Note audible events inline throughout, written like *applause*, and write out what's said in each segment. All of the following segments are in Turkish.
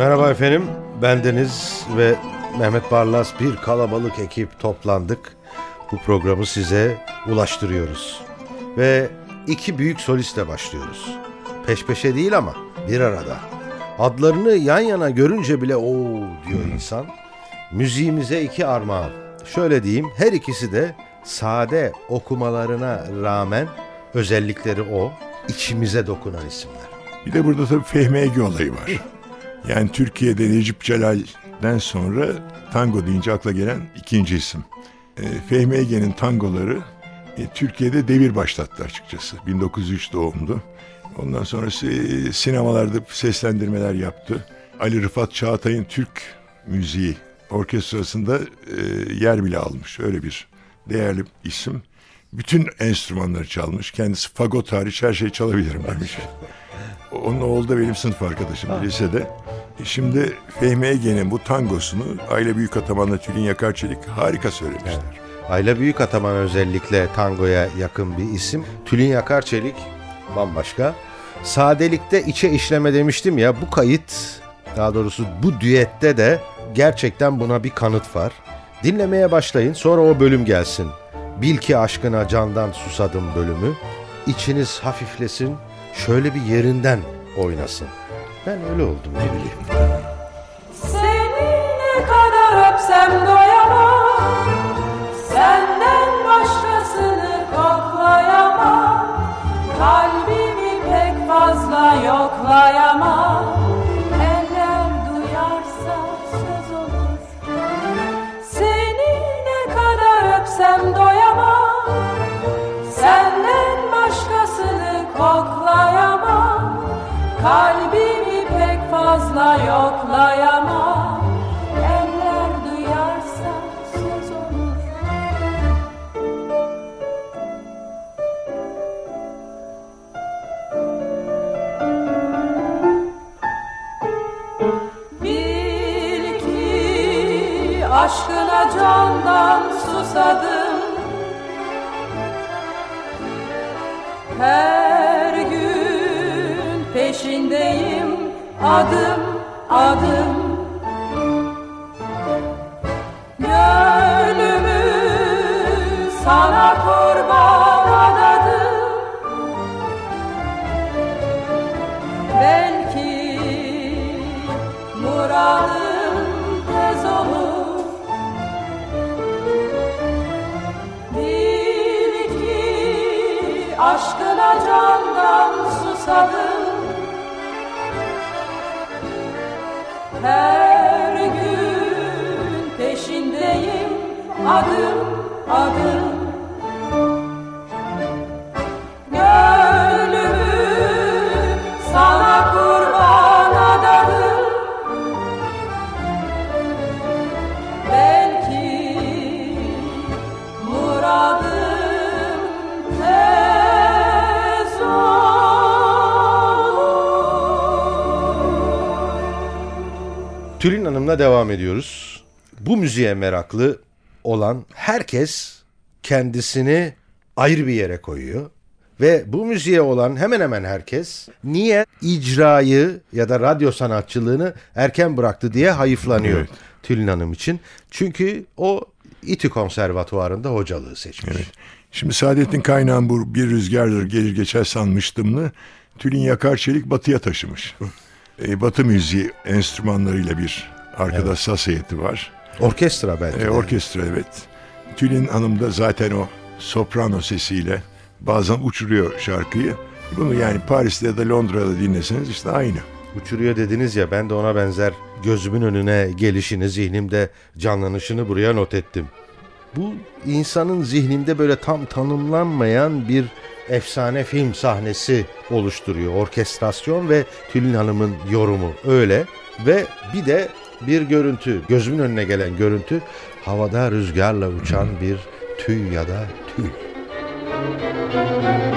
Merhaba efendim, bendeniz ve Mehmet Barlas bir kalabalık ekip toplandık. Bu programı size ulaştırıyoruz. Ve iki büyük solistle başlıyoruz. Peş peşe değil ama bir arada. Adlarını yan yana görünce bile o diyor insan. Müziğimize iki armağan. Şöyle diyeyim, her ikisi de sade okumalarına rağmen özellikleri o, içimize dokunan isimler. Bir de burada tabii Fehmi Ege olayı var. *laughs* Yani Türkiye'de Necip Celal'den sonra tango deyince akla gelen ikinci isim. E, Fehmi Ege'nin tangoları e, Türkiye'de devir başlattı açıkçası. 1903 doğumlu. Ondan sonrası e, sinemalarda seslendirmeler yaptı. Ali Rıfat Çağatay'ın Türk müziği orkestrasında e, yer bile almış. Öyle bir değerli isim. Bütün enstrümanları çalmış. Kendisi fagot hariç her şeyi çalabilirim demiş. *laughs* Onun oğlu da benim sınıf arkadaşım lisede. E, Şimdi Fehmi Ege'nin bu tangosunu Aile Büyük Ataman'la Tülin Yakarçelik harika söylemişler. Ayla Büyük Ataman özellikle tangoya yakın bir isim. Tülin Yakar Çelik bambaşka. Sadelikte içe işleme demiştim ya bu kayıt daha doğrusu bu düette de gerçekten buna bir kanıt var. Dinlemeye başlayın sonra o bölüm gelsin. Bil ki aşkına candan susadım bölümü. İçiniz hafiflesin şöyle bir yerinden oynasın. Ben öyle oldum ne bileyim. Seni ne kadar öpsem doyamam. Senden başkasını koklayamam. Kalbimi pek fazla yoklayamam. Eller duyarsa söz olur. Seni kadar öpsem doyamam pek fazla yoklayamam. Eller duyarsa söz olur. Bil ki aşkına candan susadım. Her gün peşindeyim adım adım Gönlümü sana kurban adadım. Belki muradım tez olur. Bil ki aşkına candan susadım Her gün peşindeyim. Adım adım devam ediyoruz. Bu müziğe meraklı olan herkes kendisini ayrı bir yere koyuyor. Ve bu müziğe olan hemen hemen herkes niye icrayı ya da radyo sanatçılığını erken bıraktı diye hayıflanıyor Evet. Tülin Hanım için. Çünkü o İTÜ Konservatuvarı'nda hocalığı seçmiş. Evet. Şimdi Saadettin Kaynağ'ın bu bir rüzgardır gelir geçer sanmıştımlı Tülin Yakarçelik batıya taşımış. *laughs* e, batı müziği enstrümanlarıyla bir arkada saz heyeti var. Orkestra belki. E, de. orkestra evet. Tülin Hanım da zaten o soprano sesiyle bazen uçuruyor şarkıyı. Bunu yani Paris'te ya da Londra'da dinleseniz işte aynı. Uçuruyor dediniz ya ben de ona benzer gözümün önüne gelişini zihnimde canlanışını buraya not ettim. Bu insanın zihninde böyle tam tanımlanmayan bir efsane film sahnesi oluşturuyor. Orkestrasyon ve Tülin Hanım'ın yorumu öyle. Ve bir de bir görüntü, gözümün önüne gelen görüntü havada rüzgarla uçan bir tüy ya da tül. Bir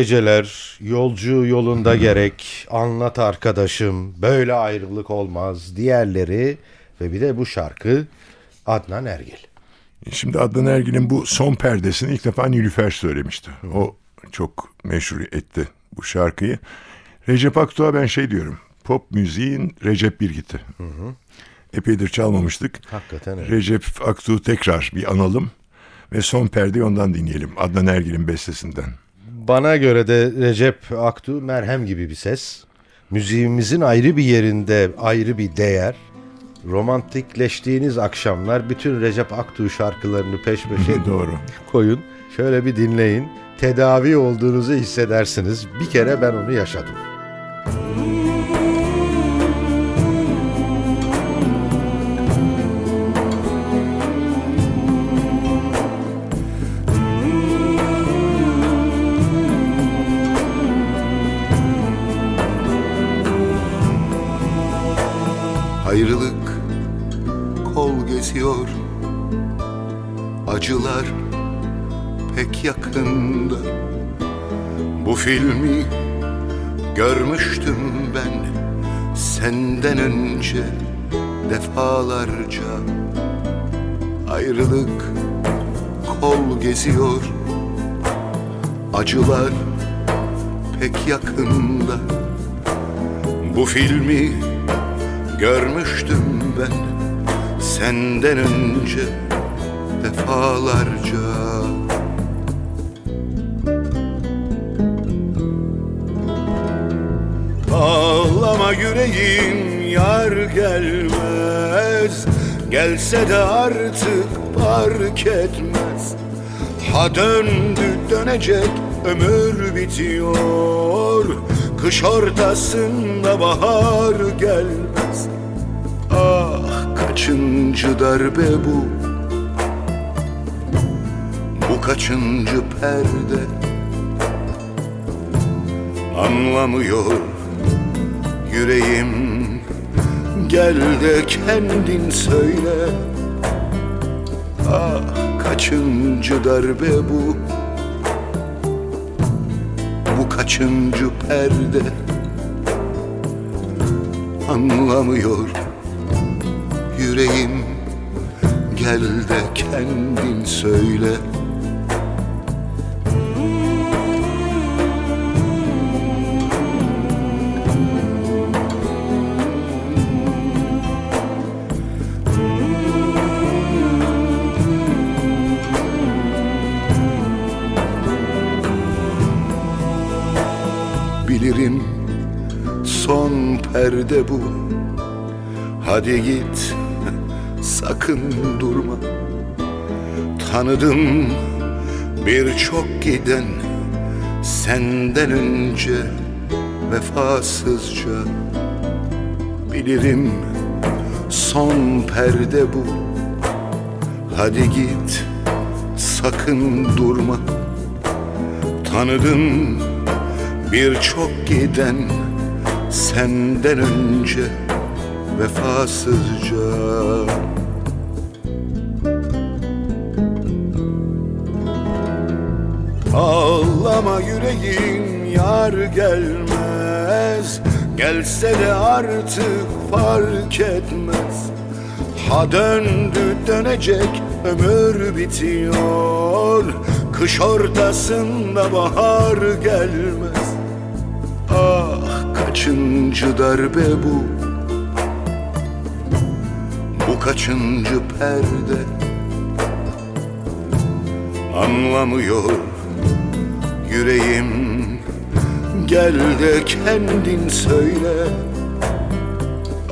geceler, yolcu yolunda gerek, anlat arkadaşım, böyle ayrılık olmaz, diğerleri ve bir de bu şarkı Adnan Ergil. Şimdi Adnan Ergil'in bu son perdesini ilk defa Nilüfer söylemişti. O çok meşhur etti bu şarkıyı. Recep Aktuğ'a ben şey diyorum. Pop müziğin Recep Birgit'i. Epeydir çalmamıştık. Hakikaten öyle. Recep Aktuğ'u tekrar bir analım. Ve son perdeyi ondan dinleyelim. Adnan Ergil'in bestesinden. Bana göre de Recep Aktu merhem gibi bir ses. Müziğimizin ayrı bir yerinde ayrı bir değer. Romantikleştiğiniz akşamlar bütün Recep Aktu şarkılarını peş peşe *laughs* Doğru. koyun. Şöyle bir dinleyin. Tedavi olduğunuzu hissedersiniz. Bir kere ben onu yaşadım. Senden önce defalarca Ayrılık kol geziyor. Acılar pek yakında. Bu filmi görmüştüm ben Senden önce defalarca yüreğim yar gelmez. Gelse de artık fark etmez. Ha döndü dönecek ömür bitiyor. Kış ortasında bahar gelmez. Ah kaçıncı darbe bu? Bu kaçıncı perde? Anlamıyor yüreğim. Gel de kendin söyle. Ah kaçıncı darbe bu? Bu kaçıncı perde? Anlamıyor yüreğim. Gel de kendin söyle son perde bu Hadi git *laughs* sakın durma. Tanıdım birçok giden Senden önce vefasızca. Bilirim son perde bu. Hadi git sakın durma. Tanıdım birçok giden Senden önce vefasızca. Ağlama yüreğin yar gelmez. Gelse de artık fark etmez. Ha döndü dönecek ömür bitiyor. Kış ortasında bahar gelmez Ah kaçıncı darbe bu? Bu kaçıncı perde? Anlamıyor yüreğim. Gel de kendin söyle.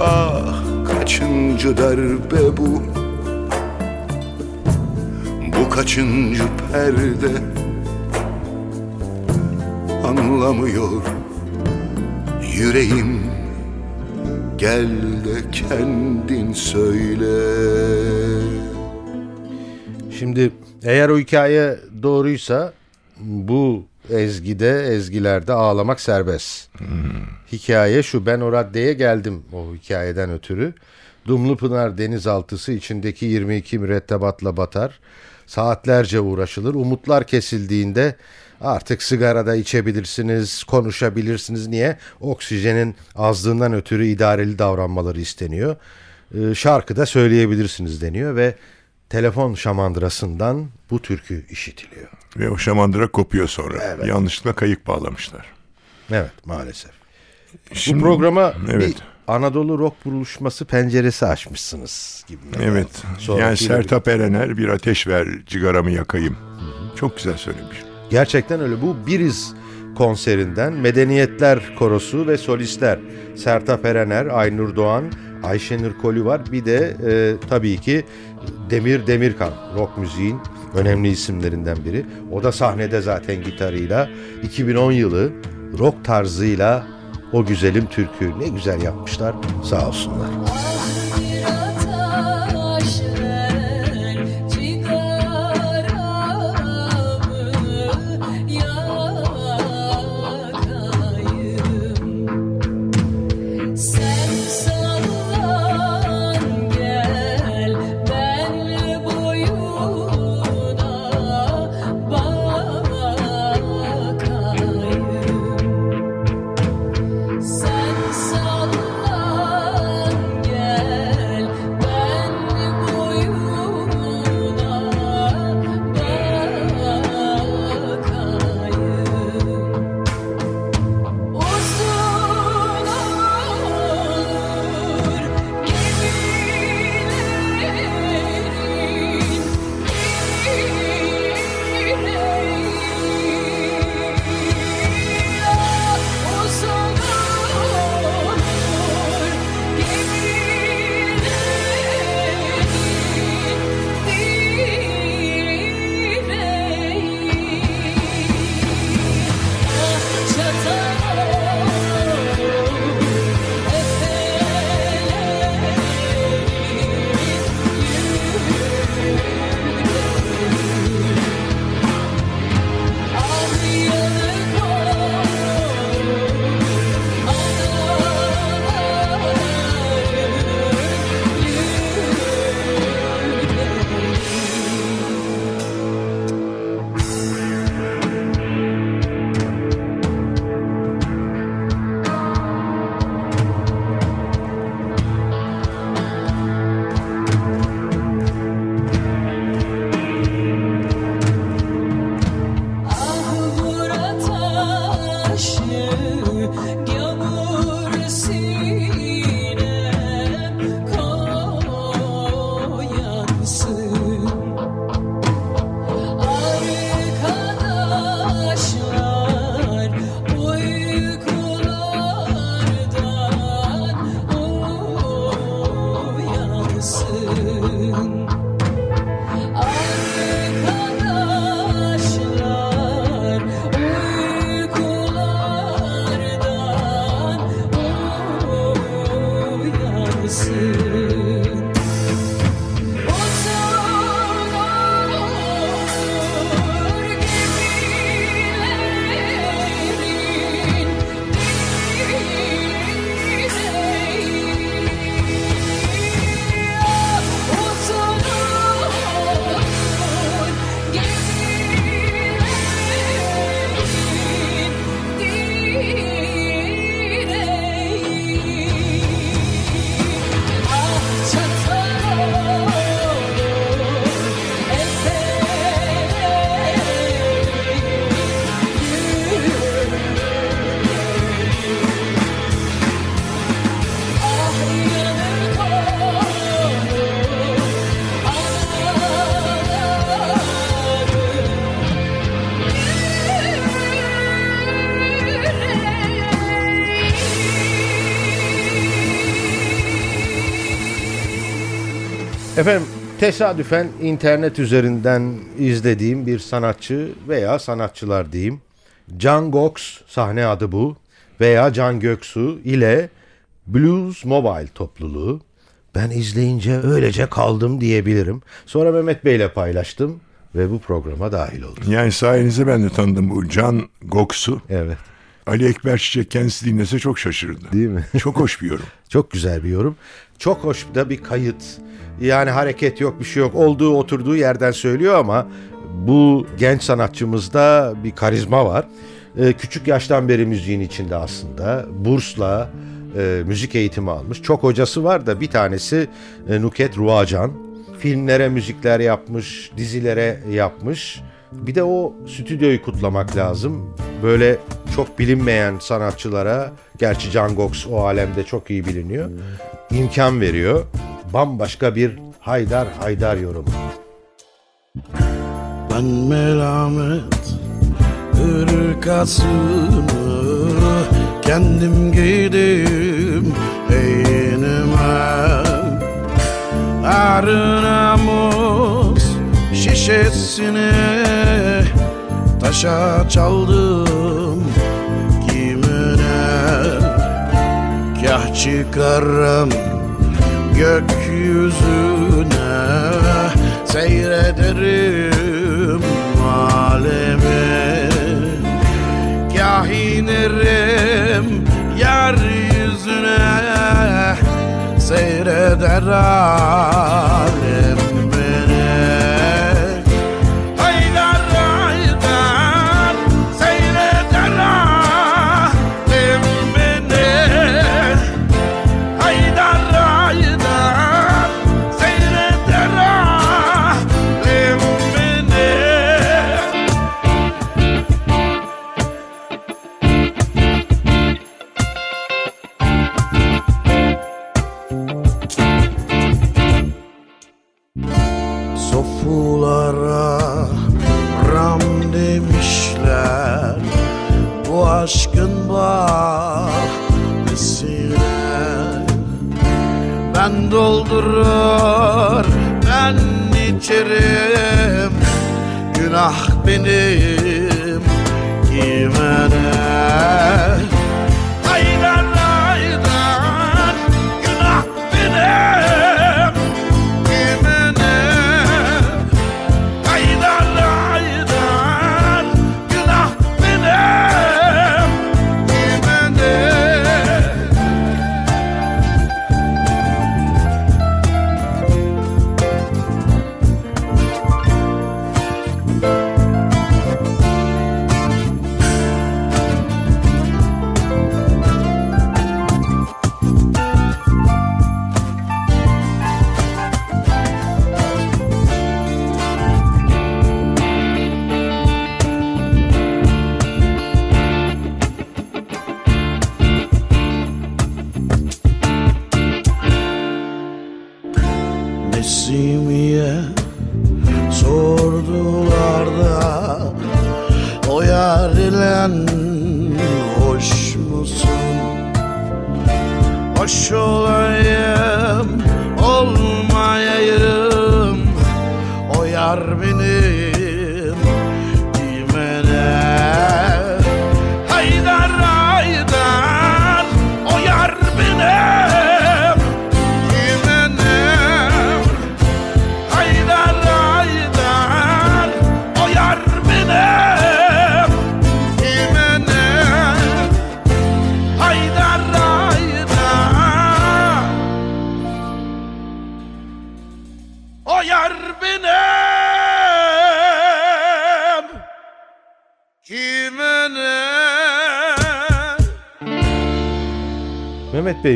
Ah kaçıncı darbe bu? Bu kaçıncı perde? Anlamıyor yüreğim Gel de kendin söyle Şimdi eğer o hikaye doğruysa bu ezgide, ezgilerde ağlamak serbest. Hikaye şu ben o raddeye geldim o hikayeden ötürü. Dumlupınar denizaltısı içindeki 22 mürettebatla batar. Saatlerce uğraşılır. Umutlar kesildiğinde artık sigarada içebilirsiniz, konuşabilirsiniz. Niye? Oksijenin azlığından ötürü idareli davranmaları isteniyor. Ee, şarkıda söyleyebilirsiniz deniyor ve telefon şamandırasından bu türkü işitiliyor. Ve o şamandıra kopuyor sonra. Yanlışlıkla kayık bağlamışlar. Evet maalesef. Şimdi- bu programa evet. bir Anadolu rock buluşması penceresi açmışsınız gibi. Evet. Sonraki yani Sertap Erener bir ateş ver cigaramı yakayım. Çok güzel söylemiş. Gerçekten öyle. Bu Biriz konserinden Medeniyetler Korosu ve solistler Sertap Erener, Aynur Doğan, Ayşenur Koli var. Bir de e, tabii ki Demir Demirkan rock müziğin önemli isimlerinden biri. O da sahnede zaten gitarıyla 2010 yılı rock tarzıyla o güzelim türkü ne güzel yapmışlar. Sağ olsunlar. Tesadüfen internet üzerinden izlediğim bir sanatçı veya sanatçılar diyeyim. Can Gox sahne adı bu veya Can Göksu ile Blues Mobile topluluğu. Ben izleyince öylece kaldım diyebilirim. Sonra Mehmet Bey ile paylaştım ve bu programa dahil oldum. Yani sayenizde ben de tanıdım bu Can Goksu. Evet Ali Ekber Çiçek kendisi dinlese çok şaşırdı. değil mi? Çok hoş bir yorum. *laughs* Çok güzel bir yorum. Çok hoş da bir kayıt. Yani hareket yok bir şey yok. Olduğu oturduğu yerden söylüyor ama bu genç sanatçımızda bir karizma var. Ee, küçük yaştan beri müziğin içinde aslında. Bursla e, müzik eğitimi almış. Çok hocası var da bir tanesi e, Nuket Ruacan. Filmlere müzikler yapmış, dizilere yapmış. Bir de o stüdyoyu kutlamak lazım. Böyle çok bilinmeyen sanatçılara, gerçi Can Gox o alemde çok iyi biliniyor, imkan veriyor. Bambaşka bir Haydar Haydar yorumu. Ben melamet ırkasını kendim giydim eynime Arınamız şişesini taşa çaldım kimine? Kah çıkarım gökyüzüne seyrederim alemi Kah inerim yeryüzüne seyreder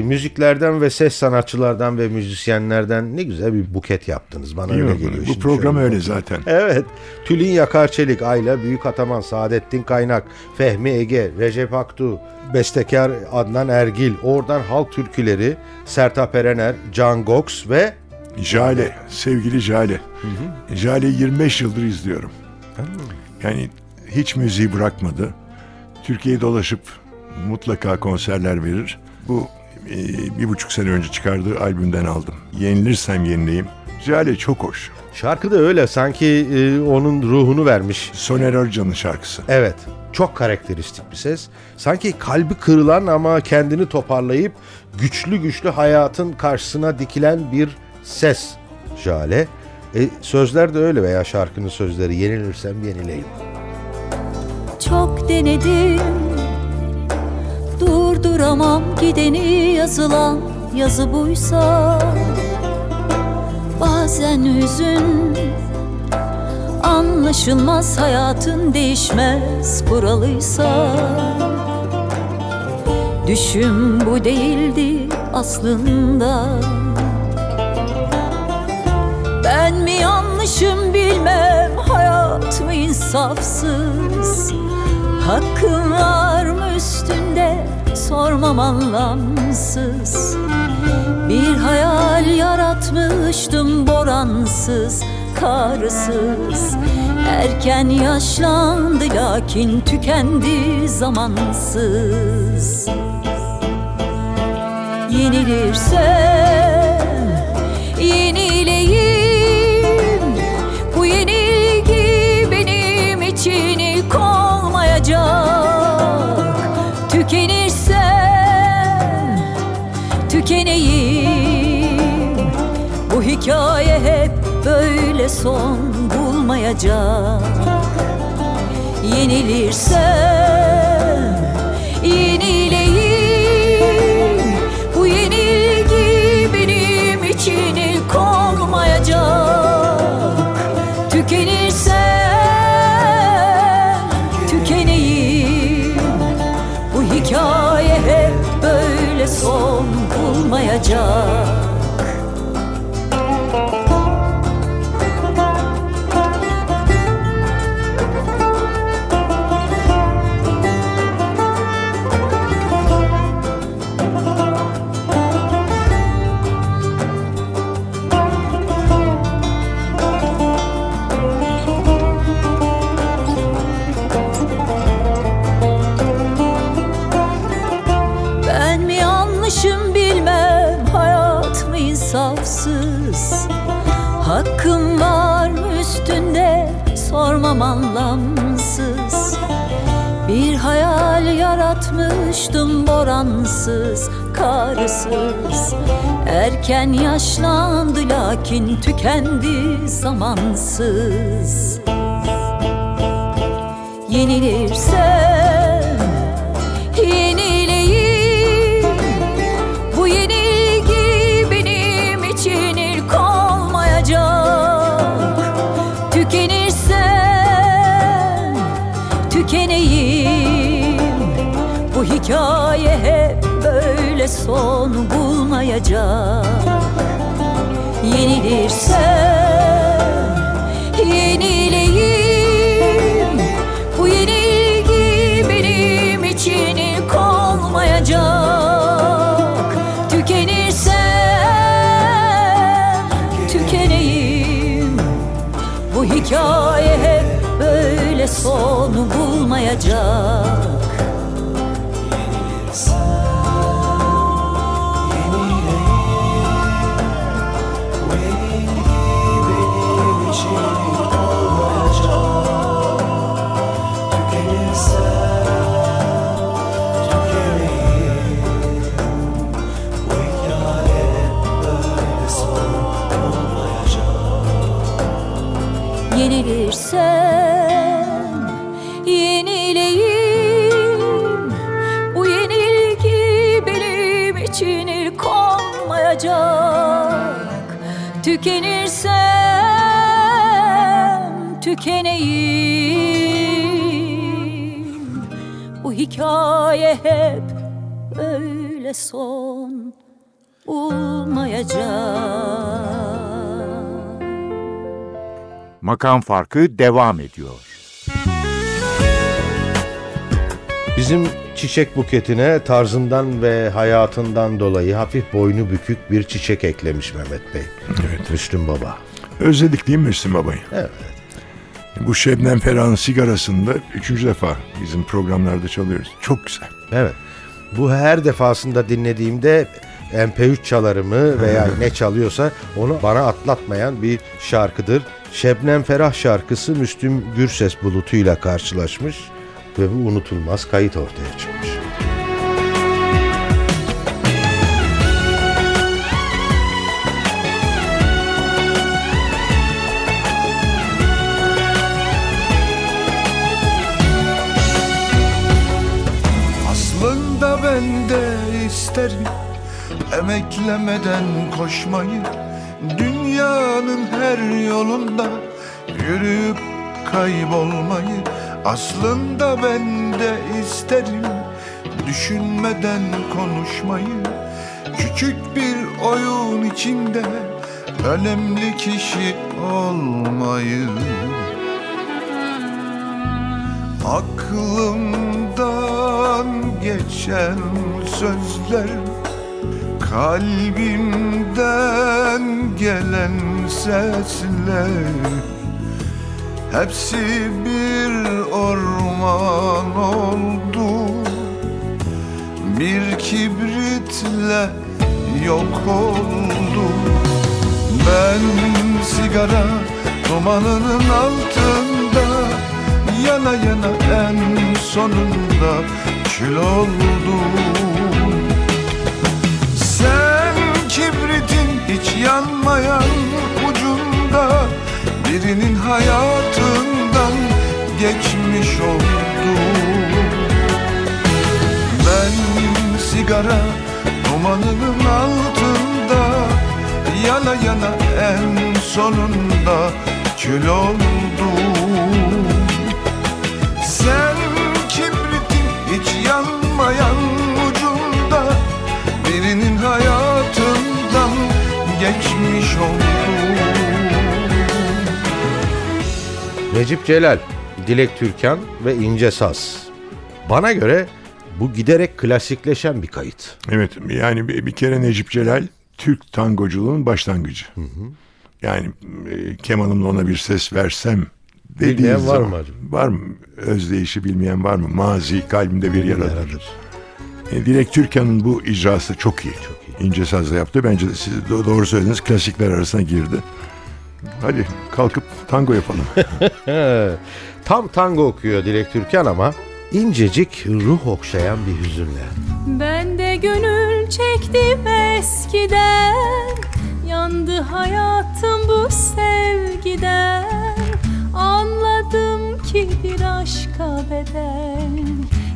müziklerden ve ses sanatçılardan ve müzisyenlerden ne güzel bir buket yaptınız. Bana öyle geliyor. bu program şöyle. öyle zaten. Evet. Tülin Yakar Çelik, Ayla Büyük Ataman, Saadettin Kaynak, Fehmi Ege, Recep Aktu, bestekar Adnan Ergil, oradan halk türküleri, Sertab Erener, Can Gox ve Jale, sevgili Jale. Jale'yi 25 yıldır izliyorum. Yani hiç müziği bırakmadı. Türkiye'yi dolaşıp mutlaka konserler verir. Bu e, bir buçuk sene önce çıkardığı albümden aldım. Yenilirsem yenileyim. Jale çok hoş. Şarkı da öyle sanki e, onun ruhunu vermiş. Soner Arıcan'ın şarkısı. Evet. Çok karakteristik bir ses. Sanki kalbi kırılan ama kendini toparlayıp güçlü güçlü hayatın karşısına dikilen bir ses Jale. E, sözler de öyle veya şarkının sözleri yenilirsem yenileyim. Çok denedim Durduramam gideni yazılan yazı buysa. Bazen hüzün Anlaşılmaz hayatın değişmez kuralıysa. Düşüm bu değildi aslında. Ben mi yanlışım bilmem hayat mı insafsız? Hakkın var mı üstünde sormam anlamsız. Bir hayal yaratmıştım boransız karsız. Erken yaşlandı lakin tükendi zamansız. Yenilirsem son bulmayacak Yenilirsem boransız karsız. Erken yaşlandı lakin tükendi zamansız. Yenilirsem son bulmayacak Yenilirsem yenileyim. Bu yenilgi benim için ilk olmayacak Tükenirsem tükeneyim. Bu hikaye hep böyle son bulmayacak tükeneyim Bu hikaye hep böyle son bulmayacak Makam farkı devam ediyor. Bizim çiçek buketine tarzından ve hayatından dolayı hafif boynu bükük bir çiçek eklemiş Mehmet Bey. Evet. Müslüm Baba. Özledik değil mi Müslüm Baba'yı? Evet. Bu Şebnem Ferah'ın sigarasında üçüncü defa bizim programlarda çalıyoruz. Çok güzel. Evet. Bu her defasında dinlediğimde MP3 çalarımı veya *laughs* ne çalıyorsa onu bana atlatmayan bir şarkıdır. Şebnem Ferah şarkısı Müslüm Gürses bulutuyla karşılaşmış ve bu unutulmaz kayıt ortaya çıkmış. Ben de isterim Emeklemeden koşmayı. Dünyanın her yolunda Yürüyüp kaybolmayı. Aslında ben de isterim Düşünmeden konuşmayı. Küçük bir oyun içinde Önemli kişi olmayı. Aklımdan geçen sözler Kalbimden gelen sesler. Hepsi bir orman oldu. Bir kibritle yok oldu. Ben sigara dumanının altında Yana yana en sonunda kül oldum. Sen kibritin hiç yanmayan ucunda Birinin hayatından geçmiş oldum. Ben sigara dumanının altında Yana yana en sonunda kül oldum yanmayan ucunda Birinin hayatından geçmiş oldum Necip Celal, Dilek Türkan ve İnce Saz. Bana göre bu giderek klasikleşen bir kayıt. Evet yani bir, bir kere Necip Celal Türk tangoculuğun başlangıcı. Yani e, kemanımla ona bir ses versem dediği Bilmeyen var zaman- mı acaba? Var mı? Özdeyişi bilmeyen var mı? Mazi kalbimde bir yaradır. Yaradır. E, Dilek Türkan'ın bu icrası çok iyi. Çok iyi. İnce sazla yaptı. Bence de siz do- doğru söylediniz. Klasikler arasına girdi. Hadi kalkıp tango yapalım. *laughs* Tam tango okuyor Dilek Türkan ama incecik ruh okşayan bir hüzünle. Ben de gönül çektim eskiden Yandı hayatım bu sevgiden Anladım ki bir aşka bedel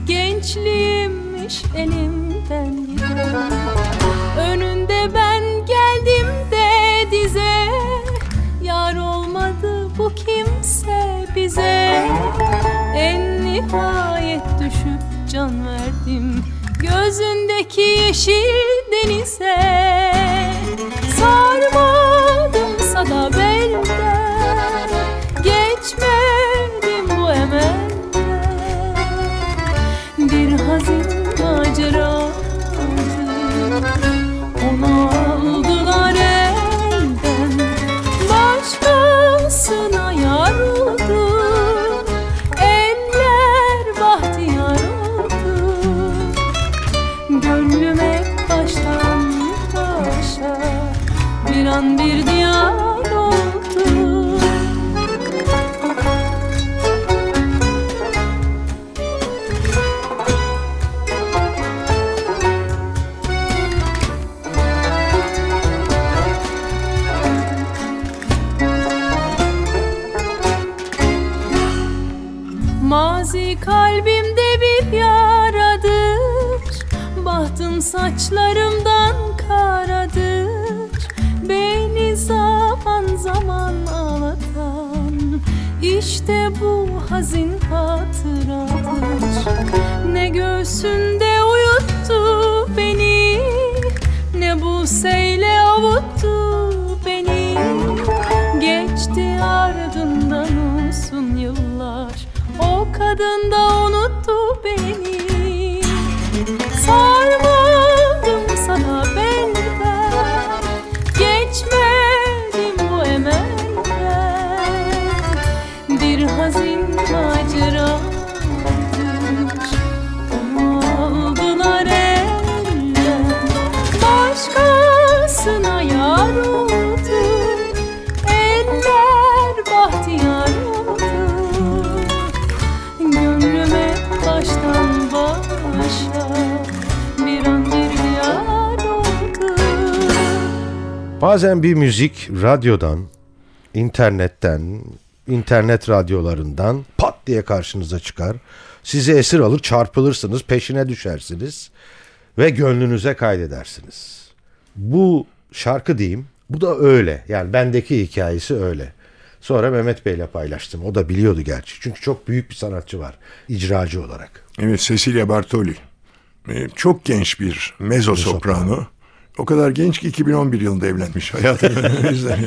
Gençliğimmiş elimden giden Önünde ben geldim de dize. Yar olmadı bu kimse bize. En nihayet düşüp can verdim. Gözündeki yeşil denize İşte bu hazin hatıradır. Ne göğsünde uyuttu beni Ne bu seyle avuttu beni. Geçti ardından uzun yıllar O kadın da Bazen bir müzik radyodan, internetten, internet radyolarından pat diye karşınıza çıkar. Sizi esir alır, çarpılırsınız, peşine düşersiniz ve gönlünüze kaydedersiniz. Bu şarkı diyeyim, bu da öyle. Yani bendeki hikayesi öyle. Sonra Mehmet Bey'le paylaştım. O da biliyordu gerçi. Çünkü çok büyük bir sanatçı var icracı olarak. Evet Cecilia Bartoli. Ee, Çok genç bir mezzo soprano. O kadar genç ki 2011 yılında evlenmiş hayatının önümüzden.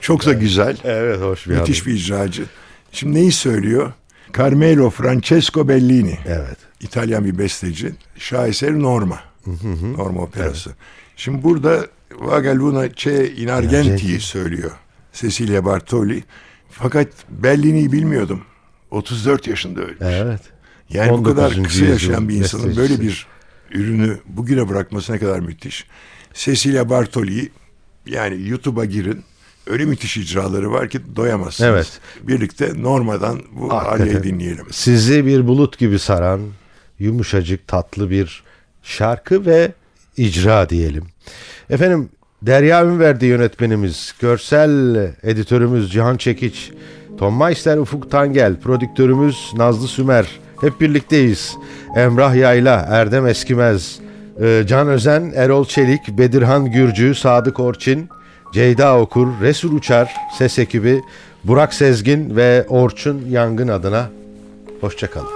Çok da güzel. Evet hoş bir Müthiş bir icracı. Şimdi neyi söylüyor? Carmelo Francesco Bellini. Evet. İtalyan bir besteci. Şaheser Norma. Norma operası. Şimdi burada Vagaluna C'e in Argenti'yi söylüyor. Cecilia Bartoli. Fakat Bellini'yi bilmiyordum. 34 yaşında ölmüş. Evet. Yani bu kadar 19. kısa yaşayan bir insanın bestecisi. böyle bir ürünü bugüne bırakması ne kadar müthiş. Cecilia Bartoli yani YouTube'a girin. Öyle müthiş icraları var ki doyamazsınız. Evet. Birlikte Norma'dan bu Hakikaten. Dinleyelim. Sizi bir bulut gibi saran yumuşacık tatlı bir şarkı ve icra diyelim. Efendim Derya Ünverdi yönetmenimiz, görsel editörümüz Cihan Çekiç, Tom Meister, Ufuk Tangel, prodüktörümüz Nazlı Sümer. Hep birlikteyiz. Emrah Yayla, Erdem Eskimez, e, Can Özen, Erol Çelik, Bedirhan Gürcü, Sadık Orçin, Ceyda Okur, Resul Uçar, Ses ekibi, Burak Sezgin ve Orçun Yangın adına hoşçakalın.